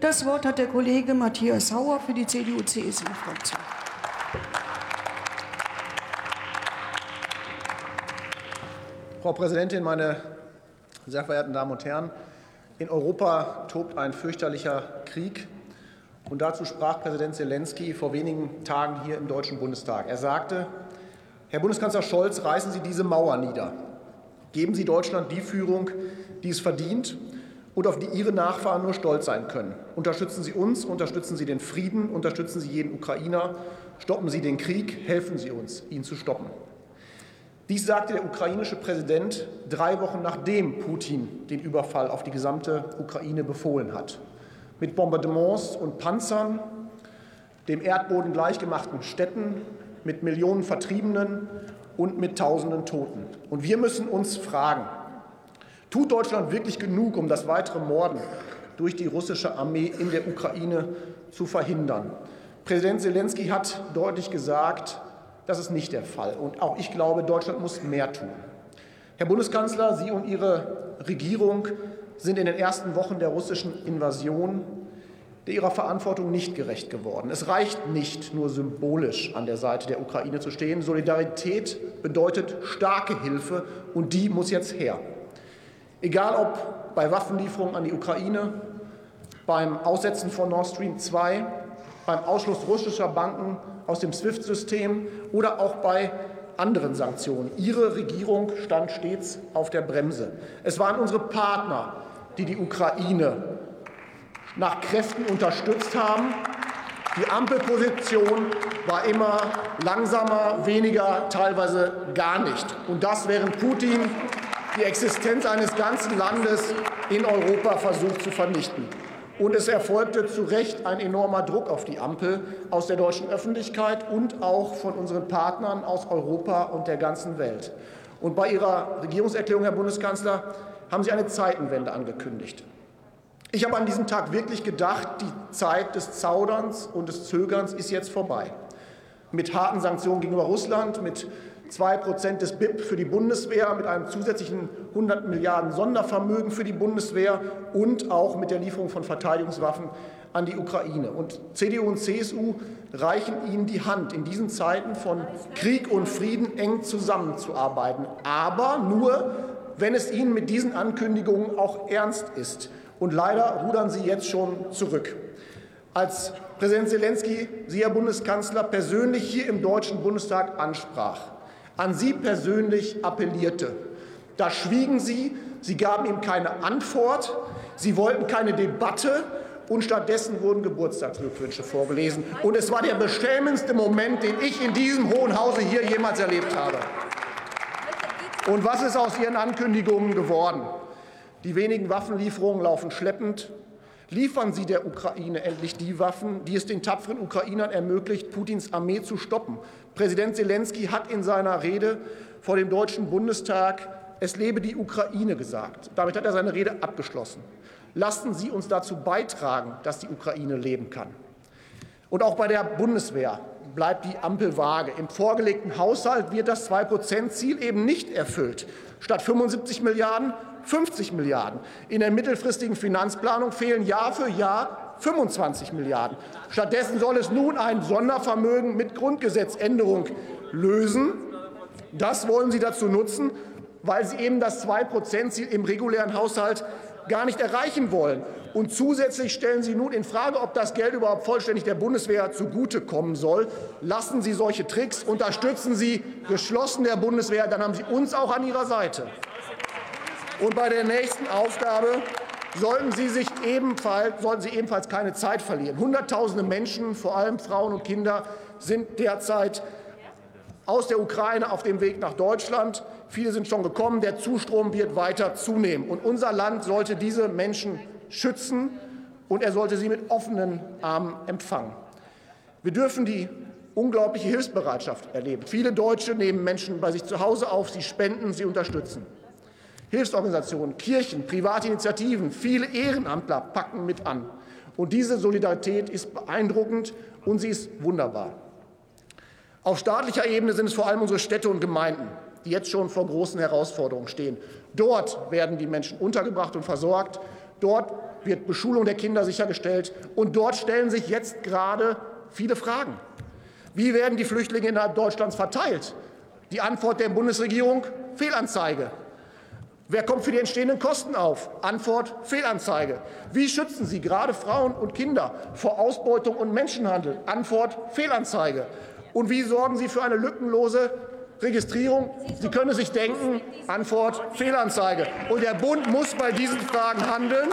Das Wort hat der Kollege Matthias Sauer für die CDU-CSU-Fraktion. Frau Präsidentin, meine sehr verehrten Damen und Herren! In Europa tobt ein fürchterlicher Krieg. Und dazu sprach Präsident Zelensky vor wenigen Tagen hier im Deutschen Bundestag. Er sagte, Herr Bundeskanzler Scholz, reißen Sie diese Mauer nieder. Geben Sie Deutschland die Führung, die es verdient und auf die Ihre Nachfahren nur stolz sein können. Unterstützen Sie uns, unterstützen Sie den Frieden, unterstützen Sie jeden Ukrainer, stoppen Sie den Krieg, helfen Sie uns, ihn zu stoppen. Dies sagte der ukrainische Präsident drei Wochen nachdem Putin den Überfall auf die gesamte Ukraine befohlen hat. Mit Bombardements und Panzern, dem Erdboden gleichgemachten Städten, mit Millionen Vertriebenen und mit Tausenden Toten. Und wir müssen uns fragen, tut Deutschland wirklich genug, um das weitere Morden durch die russische Armee in der Ukraine zu verhindern? Präsident Zelensky hat deutlich gesagt, das ist nicht der Fall. Und auch ich glaube, Deutschland muss mehr tun. Herr Bundeskanzler, Sie und Ihre Regierung sind in den ersten Wochen der russischen Invasion ihrer Verantwortung nicht gerecht geworden. Es reicht nicht, nur symbolisch an der Seite der Ukraine zu stehen. Solidarität bedeutet starke Hilfe, und die muss jetzt her. Egal ob bei Waffenlieferungen an die Ukraine, beim Aussetzen von Nord Stream 2, beim Ausschluss russischer Banken aus dem SWIFT-System oder auch bei anderen Sanktionen. Ihre Regierung stand stets auf der Bremse. Es waren unsere Partner, die die Ukraine nach Kräften unterstützt haben. Die Ampelposition war immer langsamer, weniger, teilweise gar nicht. Und das während Putin die Existenz eines ganzen Landes in Europa versucht zu vernichten. Und es erfolgte zu Recht ein enormer Druck auf die Ampel aus der deutschen Öffentlichkeit und auch von unseren Partnern aus Europa und der ganzen Welt. Und bei Ihrer Regierungserklärung, Herr Bundeskanzler, haben Sie eine Zeitenwende angekündigt. Ich habe an diesem Tag wirklich gedacht, die Zeit des Zauderns und des Zögerns ist jetzt vorbei. Mit harten Sanktionen gegenüber Russland, mit 2 Prozent des BIP für die Bundeswehr, mit einem zusätzlichen 100 Milliarden Sondervermögen für die Bundeswehr und auch mit der Lieferung von Verteidigungswaffen an die Ukraine. Und CDU und CSU reichen Ihnen die Hand, in diesen Zeiten von Krieg und Frieden eng zusammenzuarbeiten, aber nur, wenn es Ihnen mit diesen Ankündigungen auch ernst ist. Und leider rudern Sie jetzt schon zurück. Als Präsident Zelensky Sie, Herr Bundeskanzler, persönlich hier im Deutschen Bundestag ansprach, an Sie persönlich appellierte. Da schwiegen Sie, Sie gaben ihm keine Antwort, Sie wollten keine Debatte und stattdessen wurden Geburtstagsglückwünsche vorgelesen. Und es war der beschämendste Moment, den ich in diesem Hohen Hause hier jemals erlebt habe. Und was ist aus Ihren Ankündigungen geworden? Die wenigen Waffenlieferungen laufen schleppend. Liefern Sie der Ukraine endlich die Waffen, die es den tapferen Ukrainern ermöglicht, Putins Armee zu stoppen. Präsident Zelensky hat in seiner Rede vor dem Deutschen Bundestag es lebe die Ukraine gesagt. Damit hat er seine Rede abgeschlossen. Lassen Sie uns dazu beitragen, dass die Ukraine leben kann. Und auch bei der Bundeswehr bleibt die Ampel vage. Im vorgelegten Haushalt wird das 2-Prozent-Ziel eben nicht erfüllt. Statt 75 Milliarden 50 Milliarden. In der mittelfristigen Finanzplanung fehlen Jahr für Jahr 25 Milliarden. Stattdessen soll es nun ein Sondervermögen mit Grundgesetzänderung lösen. Das wollen Sie dazu nutzen, weil Sie eben das 2-Prozent-Ziel im regulären Haushalt gar nicht erreichen wollen. Und zusätzlich stellen Sie nun in Frage, ob das Geld überhaupt vollständig der Bundeswehr zugutekommen soll. Lassen Sie solche Tricks, unterstützen Sie geschlossen der Bundeswehr, dann haben Sie uns auch an Ihrer Seite. Und bei der nächsten Aufgabe sollten Sie, sich ebenfalls, sollten Sie ebenfalls keine Zeit verlieren. Hunderttausende Menschen, vor allem Frauen und Kinder, sind derzeit aus der Ukraine auf dem Weg nach Deutschland. Viele sind schon gekommen. Der Zustrom wird weiter zunehmen. Und unser Land sollte diese Menschen schützen, und er sollte sie mit offenen Armen empfangen. Wir dürfen die unglaubliche Hilfsbereitschaft erleben. Viele Deutsche nehmen Menschen bei sich zu Hause auf, sie spenden, sie unterstützen. Hilfsorganisationen, Kirchen, private Initiativen, viele Ehrenamtler packen mit an. Und diese Solidarität ist beeindruckend und sie ist wunderbar. Auf staatlicher Ebene sind es vor allem unsere Städte und Gemeinden, die jetzt schon vor großen Herausforderungen stehen. Dort werden die Menschen untergebracht und versorgt. Dort wird Beschulung der Kinder sichergestellt. Und dort stellen sich jetzt gerade viele Fragen. Wie werden die Flüchtlinge innerhalb Deutschlands verteilt? Die Antwort der Bundesregierung Fehlanzeige. Wer kommt für die entstehenden Kosten auf? Antwort Fehlanzeige. Wie schützen Sie gerade Frauen und Kinder vor Ausbeutung und Menschenhandel? Antwort Fehlanzeige. Und wie sorgen Sie für eine lückenlose Registrierung? Sie können sich denken, Antwort Fehlanzeige. Und der Bund muss bei diesen Fragen handeln.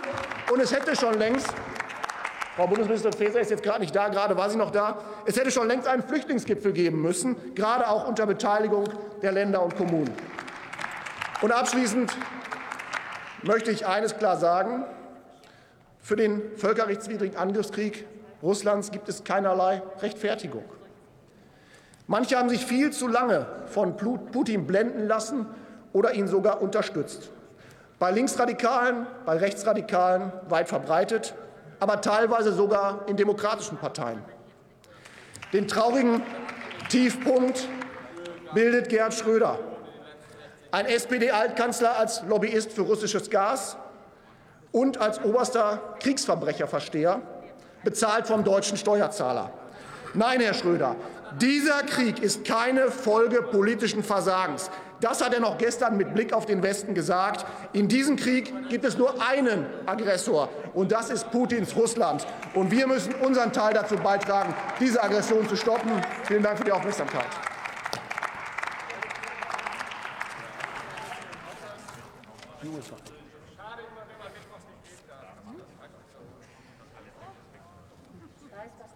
Und es hätte schon längst Frau Bundesministerin Faeser ist jetzt gerade nicht da, gerade war sie noch da. Es hätte schon längst einen Flüchtlingsgipfel geben müssen, gerade auch unter Beteiligung der Länder und Kommunen. Und abschließend möchte ich eines klar sagen. Für den völkerrechtswidrigen Angriffskrieg Russlands gibt es keinerlei Rechtfertigung. Manche haben sich viel zu lange von Putin blenden lassen oder ihn sogar unterstützt. Bei Linksradikalen, bei Rechtsradikalen weit verbreitet, aber teilweise sogar in demokratischen Parteien. Den traurigen Tiefpunkt bildet Gerhard Schröder, ein SPD-Altkanzler als Lobbyist für russisches Gas und als oberster Kriegsverbrecherversteher, bezahlt vom deutschen Steuerzahler. Nein, Herr Schröder, dieser Krieg ist keine Folge politischen Versagens. Das hat er noch gestern mit Blick auf den Westen gesagt. In diesem Krieg gibt es nur einen Aggressor, und das ist Putins Russland. Und wir müssen unseren Teil dazu beitragen, diese Aggression zu stoppen. Vielen Dank für die Aufmerksamkeit. Da ist das